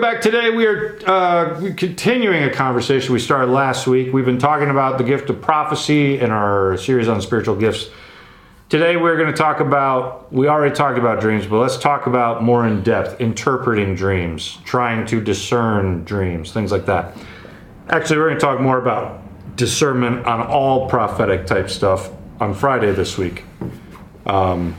back. Today we are uh, continuing a conversation we started last week. We've been talking about the gift of prophecy in our series on spiritual gifts. Today we're going to talk about, we already talked about dreams, but let's talk about more in depth interpreting dreams, trying to discern dreams, things like that. Actually, we're going to talk more about discernment on all prophetic type stuff on Friday this week. Um,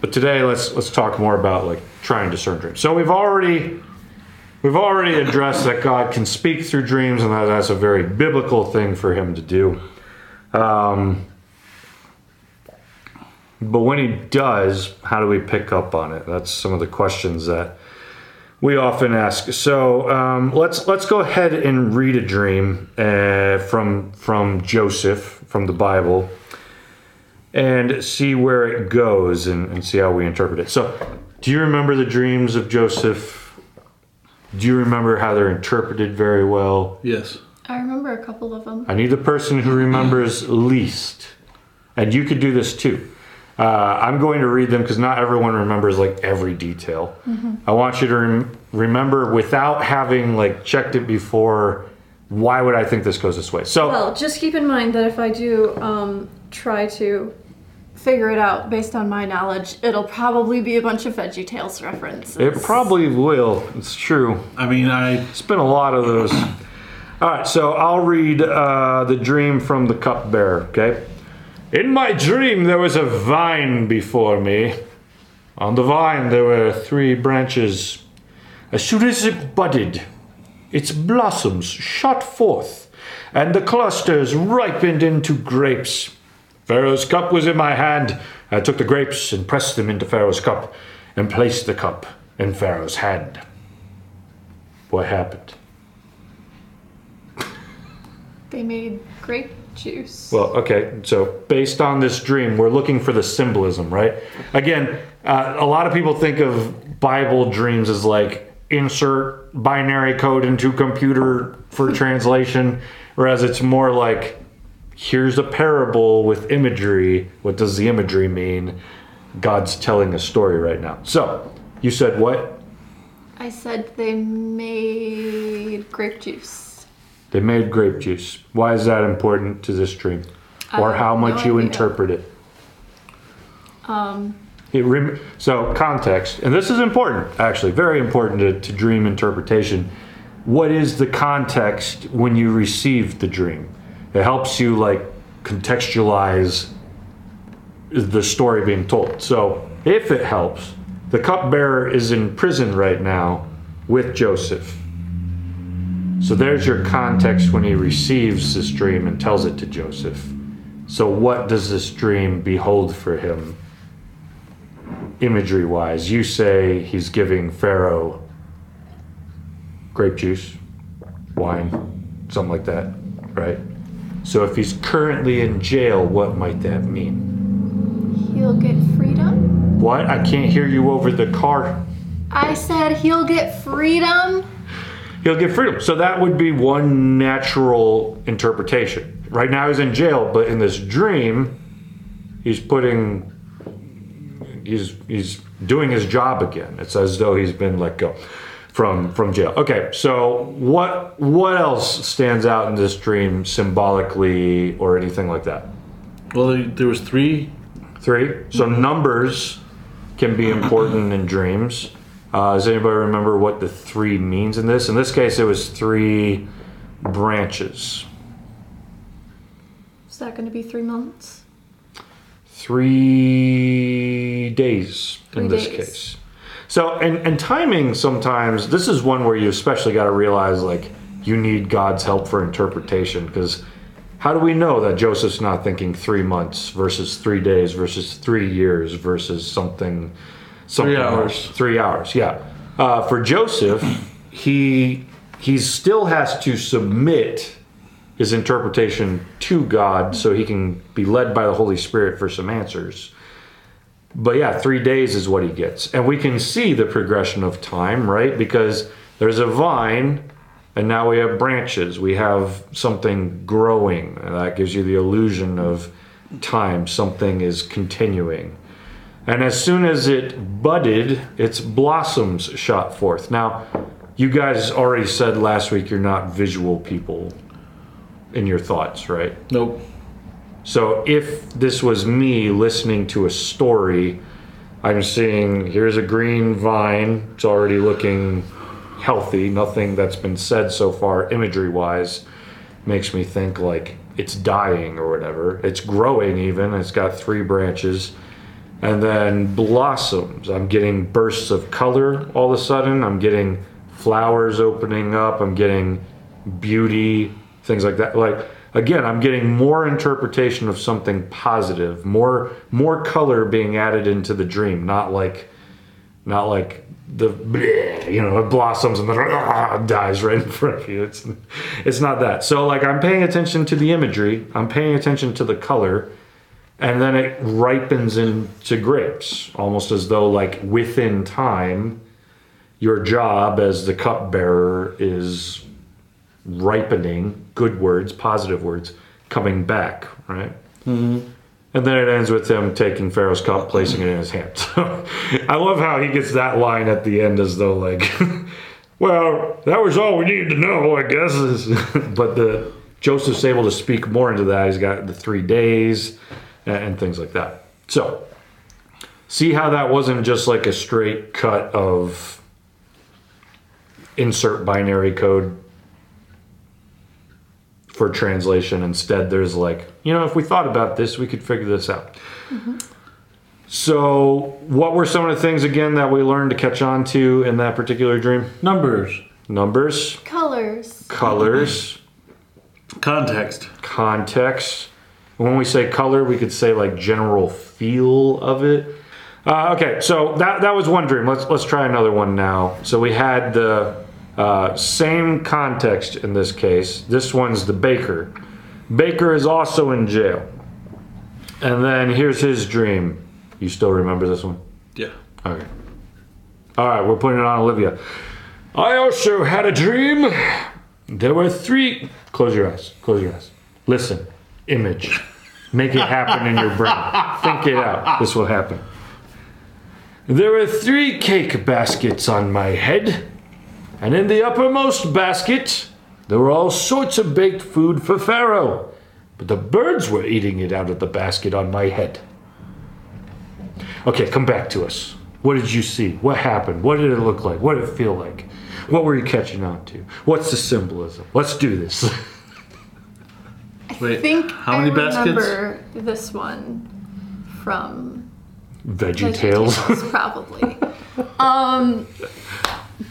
but today let's let's talk more about like trying to discern dreams. So we've already we've already addressed that God can speak through dreams and that that's a very biblical thing for him to do. Um, but when he does, how do we pick up on it? That's some of the questions that we often ask. So um, let's let's go ahead and read a dream uh, from from Joseph from the Bible and see where it goes and, and see how we interpret it. So, do you remember the dreams of Joseph? Do you remember how they're interpreted very well? Yes. I remember a couple of them. I need the person who remembers least, and you could do this too. Uh, I'm going to read them because not everyone remembers like every detail. I want you to rem- remember without having like checked it before. Why would I think this goes this way? So Well, just keep in mind that if I do um, try to figure it out based on my knowledge, it'll probably be a bunch of Veggie Tales references. it probably will. It's true. I mean, I It's been a lot of those. All right, so I'll read uh, the dream from the cupbearer, okay? In my dream, there was a vine before me. On the vine, there were three branches. As soon as it budded, its blossoms shot forth, and the clusters ripened into grapes. Pharaoh's cup was in my hand. I took the grapes and pressed them into Pharaoh's cup and placed the cup in Pharaoh's hand. What happened? They made grape juice. Well, okay, so based on this dream, we're looking for the symbolism, right? Again, uh, a lot of people think of Bible dreams as like insert binary code into computer for translation, whereas it's more like here's a parable with imagery. What does the imagery mean? God's telling a story right now. So, you said what? I said they made grape juice. They made grape juice. Why is that important to this dream? Or how much no you idea. interpret it? Um, It rem- so context, and this is important, actually, very important to, to dream interpretation. What is the context when you receive the dream? It helps you like contextualize the story being told. So if it helps, the cupbearer is in prison right now with Joseph. So there's your context when he receives this dream and tells it to Joseph. So what does this dream behold for him? imagery wise, you say he's giving Pharaoh grape juice, wine, something like that, right? So if he's currently in jail, what might that mean? he'll get freedom. What? I can't hear you over the car. I said he'll get freedom. He'll get freedom. So that would be one natural interpretation. Right now he's in jail, but in this dream, he's putting he's he's doing his job again. It's as though he's been let go from from jail. Okay, so what what else stands out in this dream symbolically or anything like that? well, there, there was three. Three. So numbers can be important in dreams. Uh, does anybody remember what the three means in this? In this case, it was three branches. Is that going to be three months? three days in this days. case. So, and, and timing sometimes, this is one where you especially got to realize like you need God's help for interpretation because how do we know that Joseph's not thinking three months versus three days versus three years versus something, something hours. else? Three hours, yeah. Uh, for Joseph, he he still has to submit his interpretation to God so he can be led by the Holy Spirit for some answers. But yeah, three days is what he gets. And we can see the progression of time, right? Because there's a vine, and now we have branches. We have something growing. And that gives you the illusion of time. Something is continuing. And as soon as it budded, its blossoms shot forth. Now, you guys already said last week you're not visual people in your thoughts, right? Nope. So if this was me listening to a story, I'm seeing here's a green vine. It's already looking healthy. Nothing that's been said so far, imagery wise, makes me think like it's dying or whatever. It's growing even. It's got three branches. And then blossoms. I'm getting bursts of color all of a sudden. I'm getting flowers opening up. I'm getting beauty, things like that. Like again, I'm getting more interpretation of something positive, more more color being added into the dream, not like not like the you know it blossoms and then ah, dies right in front of you. It's it's not that. So like I'm paying attention to the imagery, I'm paying attention to the color, and then it ripens into grapes, almost as though like within time, your job as the cupbearer is ripening good words, positive words, coming back, right? Mm-hmm. And then it ends with him taking Pharaoh's cup, placing it in his hand. So I love how he gets that line at the end as though like, well, that was all we needed to know, I guess. but the Joseph's able to speak more into that. He's got the three days and, and things like that. So see how that wasn't just like a straight cut of insert binary code for translation. Instead, there's like, you know, if we thought about this, we could figure this out. So, what were some of the things again that we learned to catch on to in that particular dream? Numbers. Numbers, Colors. colors, Context. context. When we say color, we could say like general feel of it. Uh, okay, so that that was one dream. Let's let's try another one now. So we had the uh, same context in this case. This one's the baker. Baker is also in jail. And then here's his dream. You still remember this one? Yeah. Okay. All right, we're putting it on Olivia. I also had a dream. There were three. Close your eyes. Close your eyes. Listen. Image. Make it happen in your brain. Think it out. This will happen. There were three cake baskets on my head, and in the uppermost basket, there were all sorts of baked food for Pharaoh. But the birds were eating it out of the basket on my head. Okay, come back to us. What did you see? What happened? What did it look like? What did it feel like? What were you catching on to? What's the symbolism? Let's do this. Wait. I think How many I baskets? remember this one from Veggie Tales. Probably. um,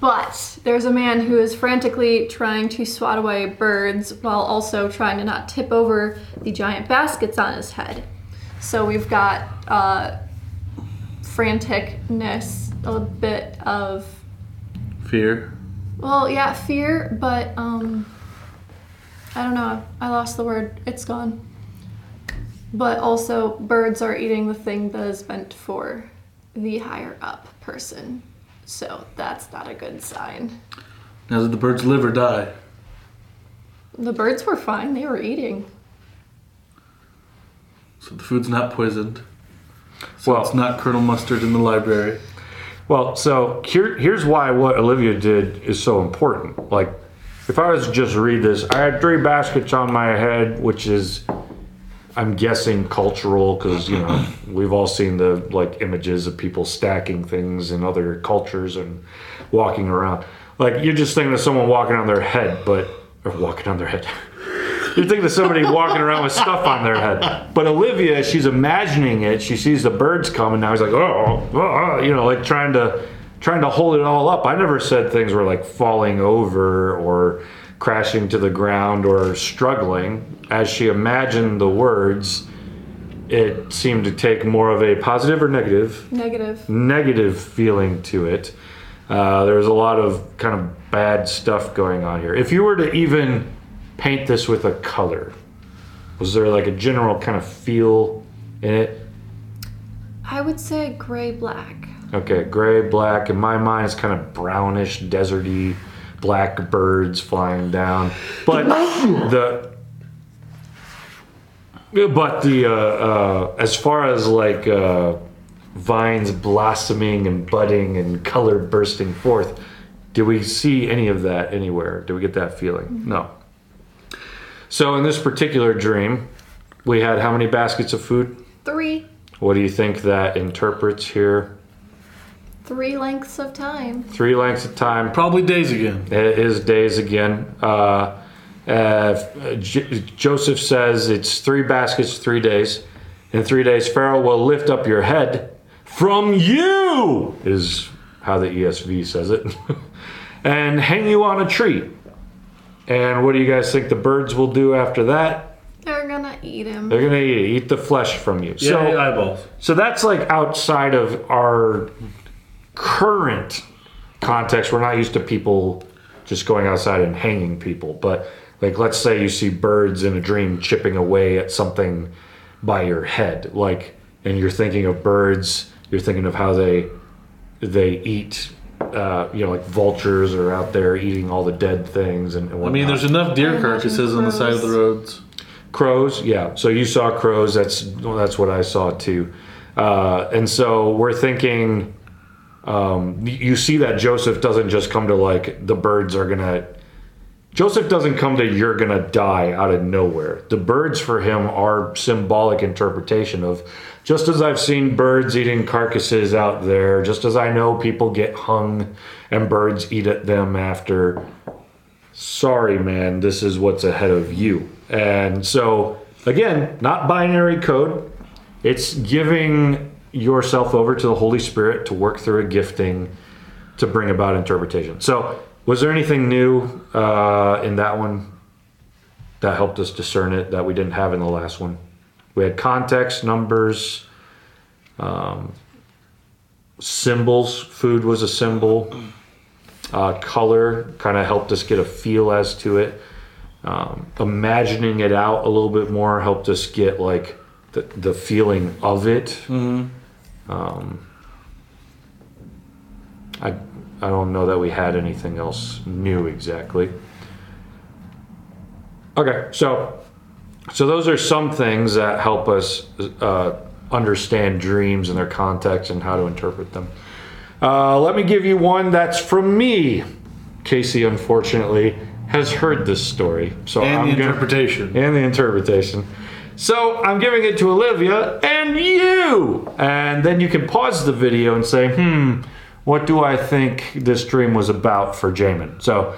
but there's a man who is frantically trying to swat away birds while also trying to not tip over the giant baskets on his head. So we've got uh, franticness, a bit of Fear. well, yeah, fear, but um, I don't know. I lost the word. It's gone. But also, birds are eating the thing that is meant for the higher up person. So that's not a good sign. Now did the birds live or die? The birds were fine. They were eating. So the food's not poisoned. So Well- it's not Colonel Mustard in the library. Well, so here, here's why what Olivia did is so important. Like, if I was to just read this, I had three baskets on my head, which is, I'm guessing, cultural, because, you know, we've all seen the, like, images of people stacking things in other cultures and walking around. Like, you're just thinking of someone walking on their head, but, or walking on their head. You're thinking of somebody walking around with stuff on their head. But Olivia, she's imagining it. She sees the birds come, and now he's like, oh, oh, oh," you know, like trying to trying to hold it all up. I never said things were like falling over or crashing to the ground or struggling. As she imagined the words, it seemed to take more of a positive or negative Negative. negative feeling to it. Uh, there was a lot of kind of bad stuff going on here. If you were to even paint this with a color, was there like a general kind of feel in it? I would say gray black. Okay, gray, black. In my mind, it's kind of brownish, deserty, black birds flying down. But the but the uh, uh, as far as like uh, vines blossoming and budding and color bursting forth, Did we see any of that anywhere? Did we get that feeling? No. So in this particular dream, we had how many baskets of food? Three. What do you think that interprets here? Three lengths of time. Three lengths of time. Probably days again. It is days again. Uh, uh, J- Joseph says it's three baskets, three days. In three days, Pharaoh will lift up your head from you, is how the ESV says it, and hang you on a tree. And what do you guys think the birds will do after that? They're gonna eat him. They're gonna eat, eat the flesh from you. Yeah, so, eyeballs. so that's like outside of our current context. We're not used to people just going outside and hanging people. But like, let's say you see birds in a dream chipping away at something by your head, like, and you're thinking of birds. You're thinking of how they they eat. Uh, you know, like vultures are out there eating all the dead things and, and I mean, there's enough deer carcasses on the side of the roads. Crows, yeah. So you saw crows. That's well, that's what I saw too. Uh, and so we're thinking, um, you see that Joseph doesn't just come to like the birds are gonna. Joseph doesn't come to you're gonna die out of nowhere. The birds for him are symbolic interpretation of just as I've seen birds eating carcasses out there, just as I know people get hung and birds eat at them after sorry, man, this is what's ahead of you. And so, again, not binary code. It's giving yourself over to the Holy Spirit to work through a gifting to bring about interpretation. So, was there anything new uh, in that one that helped us discern it that we didn't have in the last one? We had context, numbers, um, symbols. Food was a symbol uh, color kind of helped us get a feel as to it. Um, imagining it out a little bit more helped us get like the, the feeling of it. Um, I I don't know that we had anything else new exactly. Okay, so so those are some things that help us uh, understand dreams and their context and how to interpret them. Uh, let me give you one that's from me. Casey, unfortunately, has heard this story, so And I'm the gonna- interpretation. and the interpretation. So I'm giving it to Olivia and you, and then you can pause the video and say, "Hmm, what do I think this dream was about for Jamin?" So.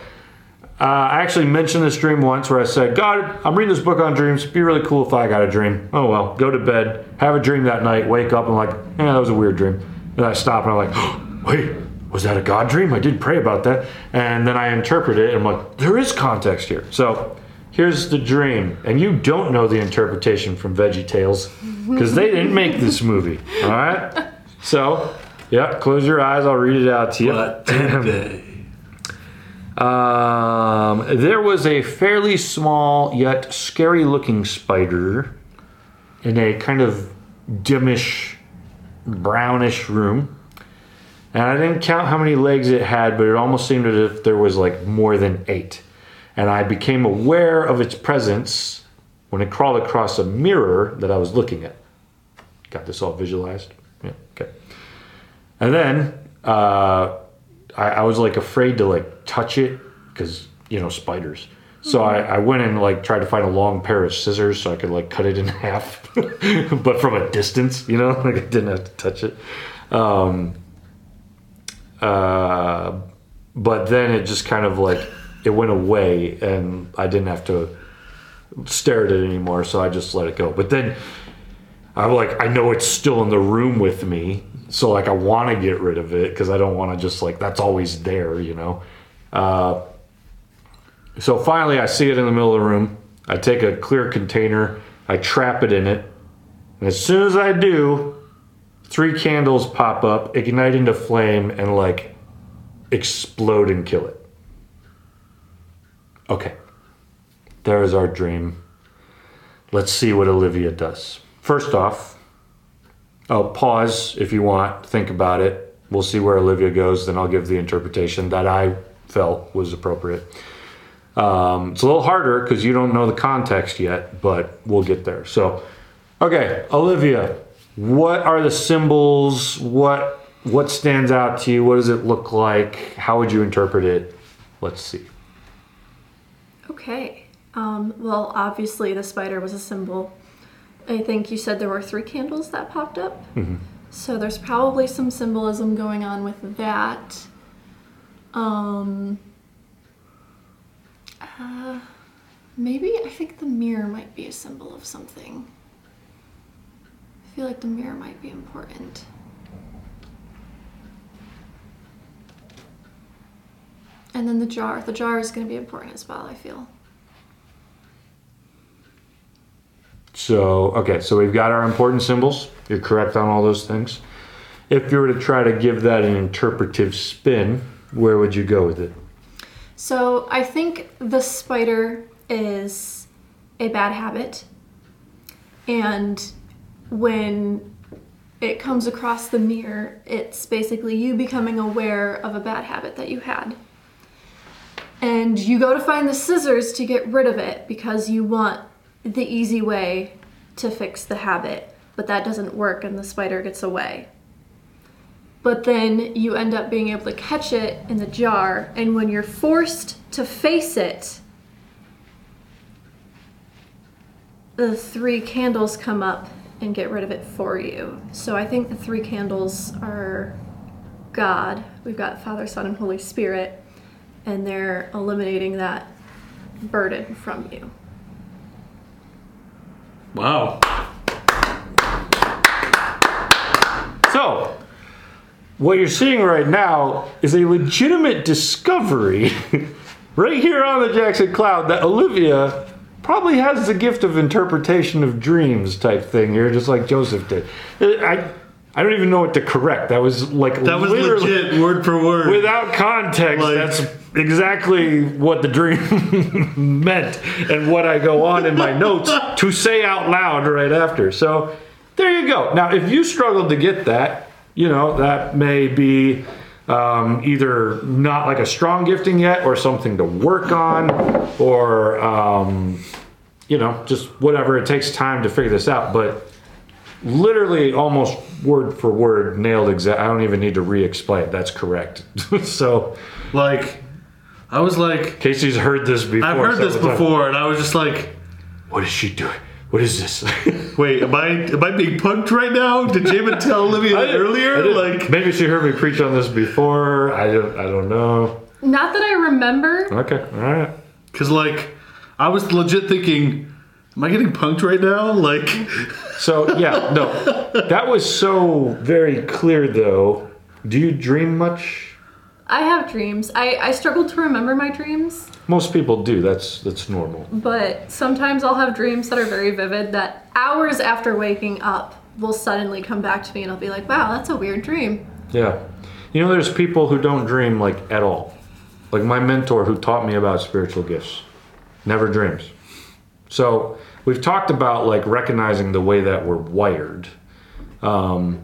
Uh, I actually mentioned this dream once where I said, God, I'm reading this book on dreams. It'd be really cool if I got a dream. Oh well, go to bed, have a dream that night, wake up, and I'm like, yeah, that was a weird dream. And I stop and I'm like, oh, wait, was that a God dream? I did pray about that. And then I interpret it and I'm like, there is context here. So here's the dream. And you don't know the interpretation from Veggie Tales because they didn't make this movie. All right? So, yeah, close your eyes. I'll read it out to you. What did they? Um, there was a fairly small yet scary looking spider in a kind of dimmish, brownish room. And I didn't count how many legs it had, but it almost seemed as if there was like more than eight. And I became aware of its presence when it crawled across a mirror that I was looking at. Got this all visualized? Yeah, okay. And then uh, I, I was like afraid to like touch it because you know spiders. So I, I went and like tried to find a long pair of scissors so I could like cut it in half, but from a distance, you know, like I didn't have to touch it. Um, uh, but then it just kind of like it went away, and I didn't have to stare at it anymore. So I just let it go. But then I'm like, I know it's still in the room with me, so like I want to get rid of it because I don't want to just like that's always there, you know. Uh, so finally, I see it in the middle of the room. I take a clear container, I trap it in it, and as soon as I do, three candles pop up, ignite into flame, and like explode and kill it. Okay, there is our dream. Let's see what Olivia does. First off, I'll pause if you want, think about it. We'll see where Olivia goes, then I'll give the interpretation that I felt was appropriate. Um, it's a little harder because you don't know the context yet, but we'll get there. So, okay, Olivia, what are the symbols? What what stands out to you? What does it look like? How would you interpret it? Let's see. Okay. Um, well, obviously, the spider was a symbol. I think you said there were three candles that popped up. So there's probably some symbolism going on with that. Um, uh, maybe I think the mirror might be a symbol of something. I feel like the mirror might be important. And then the jar. The jar is going to be important as well, I feel. So, okay, so we've got our important symbols. You're correct on all those things. If you were to try to give that an interpretive spin, where would you go with it? So I think the spider is a bad habit. And when it comes across the mirror, it's basically you becoming aware of a bad habit that you had. And you go to find the scissors to get rid of it because you want the easy way to fix the habit, but that doesn't work and the spider gets away. But then you end up being able to catch it in the jar and when you're forced to face it the three candles come up and get rid of it for you. So i think the three candles are god we've got father son and holy spirit and they're eliminating that burden from you Wow. So, what you're seeing right now is a legitimate discovery right here on the Jackson Cloud that Olivia probably has the gift of interpretation of dreams type thing here, just like Joseph did. Uh, I, I don't even know what to correct. That was like That was legit, word for word. Without context, Like- that's exactly what the dream meant and what I go on in my notes to say out loud right after. So there you go. Now, if you struggled to get that, you know, that may be um, either not like a strong gifting yet or something to work on or, um, you know, just whatever. It takes time to figure this out. But literally almost word for word nailed exact. I don't even need to re-explain. That's correct. so like, I was like, Casey's heard this before. I've heard this several times. before, and I was just like, What is she doing? What is this? wait, am I am I being punked right now? Did Jamin tell Olivia that I earlier? didn't- Like, maybe she heard me preach on this before. I don't. I don't know. not that i remember Okay. All right. because like, I was legit thinking, am I getting punked right now? Like, So yeah, no, that was so very clear though. Do you dream much? I have dreams. I, I struggle to remember my dreams, Most people do. That's that's normal. but sometimes I'll have dreams that are very vivid that hours after waking up will suddenly come back to me and I'll be like, wow, that's a weird dream. Yeah. You know, there's people who don't dream like at all. Like my mentor who taught me about spiritual gifts never dreams. So we've talked about like recognizing the way that we're wired. Um,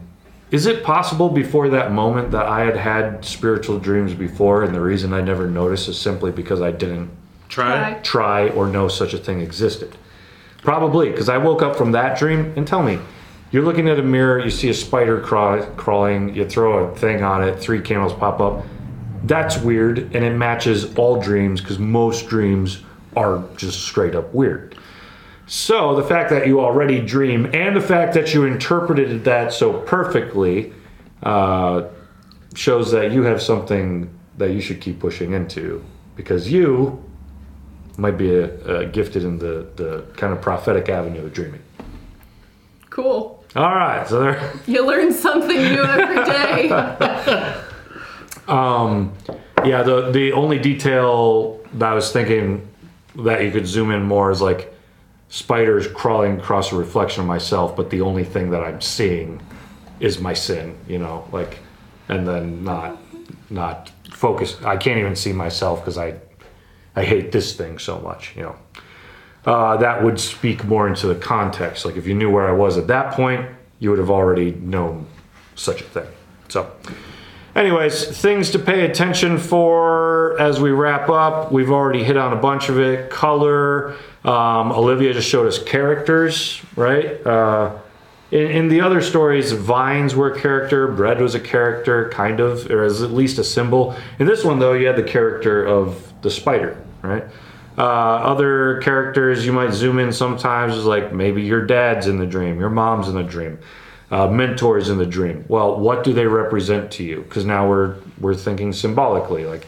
is it possible before that moment that I had had spiritual dreams before, and the reason I never noticed is simply because I didn't try. Try. try or know such a thing existed? Probably, because I woke up from that dream and tell me, you're looking at a mirror, you see a spider craw- crawling, you throw a thing on it, three candles pop up. That's weird, and it matches all dreams because most dreams are just straight up weird. So the fact that you already dream and the fact that you interpreted that so perfectly uh, shows that you have something that you should keep pushing into because you might be a, uh gifted in the, the kind of prophetic avenue of dreaming. Cool. All right, so there. You learn something new every day. um, Yeah, the the only detail that I was thinking that you could zoom in more is like spiders crawling across a reflection of myself, but the only thing that I'm seeing is my sin, you know, like, and then not not focus. I can't even see myself because I I hate this thing so much, you know. Uh, that would speak more into the context. Like if you knew where I was at that point, you would have already known such a thing. So. Anyways, things to pay attention for as we wrap up. We've already hit on a bunch of it. Color. Um, Olivia just showed us characters, right? Uh, In, in the other stories, vines were a character, bread was a character, kind of, or as at least a symbol. In this one, though, you had the character of the spider, right? Uh, other characters you might zoom in sometimes is like maybe your dad's in the dream, your mom's in the dream, uh, mentors in the dream. Well, what do they represent to you? Because now we're we're thinking symbolically. Like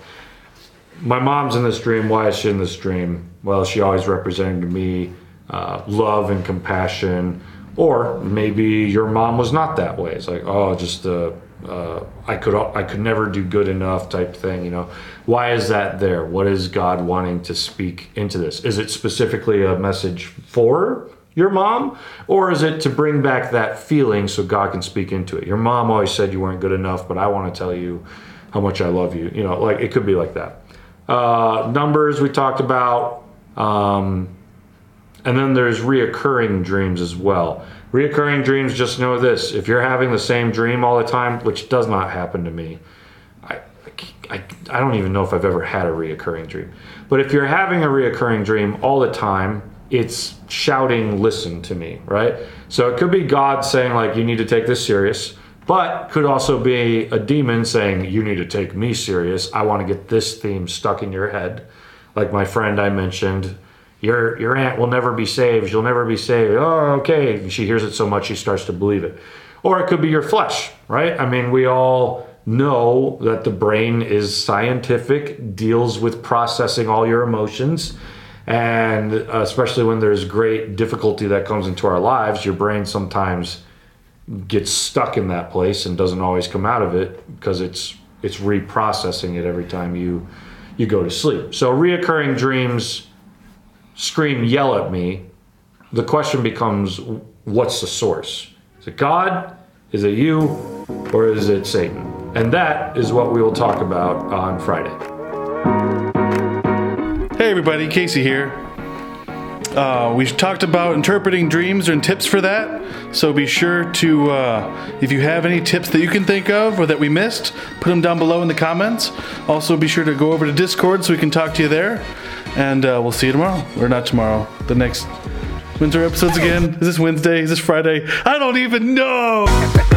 my mom's in this dream. Why is she in this dream? Well, she always represented to me uh, love and compassion. Or maybe your mom was not that way. It's like oh, just uh, uh, I could I could never do good enough type thing. You know, why is that there? What is God wanting to speak into this? Is it specifically a message for your mom, or is it to bring back that feeling so God can speak into it? Your mom always said you weren't good enough, but I want to tell you how much I love you. You know, like it could be like that. Uh, numbers we talked about. Um, and then there's reoccurring dreams as well. Reoccurring dreams, just know this if you're having the same dream all the time, which does not happen to me, I, I, I don't even know if I've ever had a reoccurring dream. But if you're having a reoccurring dream all the time, it's shouting, listen to me, right? So it could be God saying, like, you need to take this serious, but could also be a demon saying, you need to take me serious. I want to get this theme stuck in your head. Like my friend I mentioned, your your aunt will never be saved. You'll never be saved. Oh, okay. And she hears it so much she starts to believe it. Or it could be your flesh, right? I mean, we all know that the brain is scientific, deals with processing all your emotions. And uh, especially when there's great difficulty that comes into our lives, your brain sometimes gets stuck in that place and doesn't always come out of it because it's it's reprocessing it every time you you go to sleep. So reoccurring dreams scream, yell at me, the question becomes what's the source? Is it God? Is it you? Or is it Satan? And that is what we will talk about on Friday. Hey everybody, Casey here. Uh, we talked about interpreting dreams and tips for that. So be sure to, uh, if you have any tips that you can think of or that we missed, put them down below in the comments. Also, be sure to go over to Discord so we can talk to you there. And uh, we'll see you tomorrow. Or not tomorrow. The next winter episodes again. Is this Wednesday? Is this Friday? I don't even know.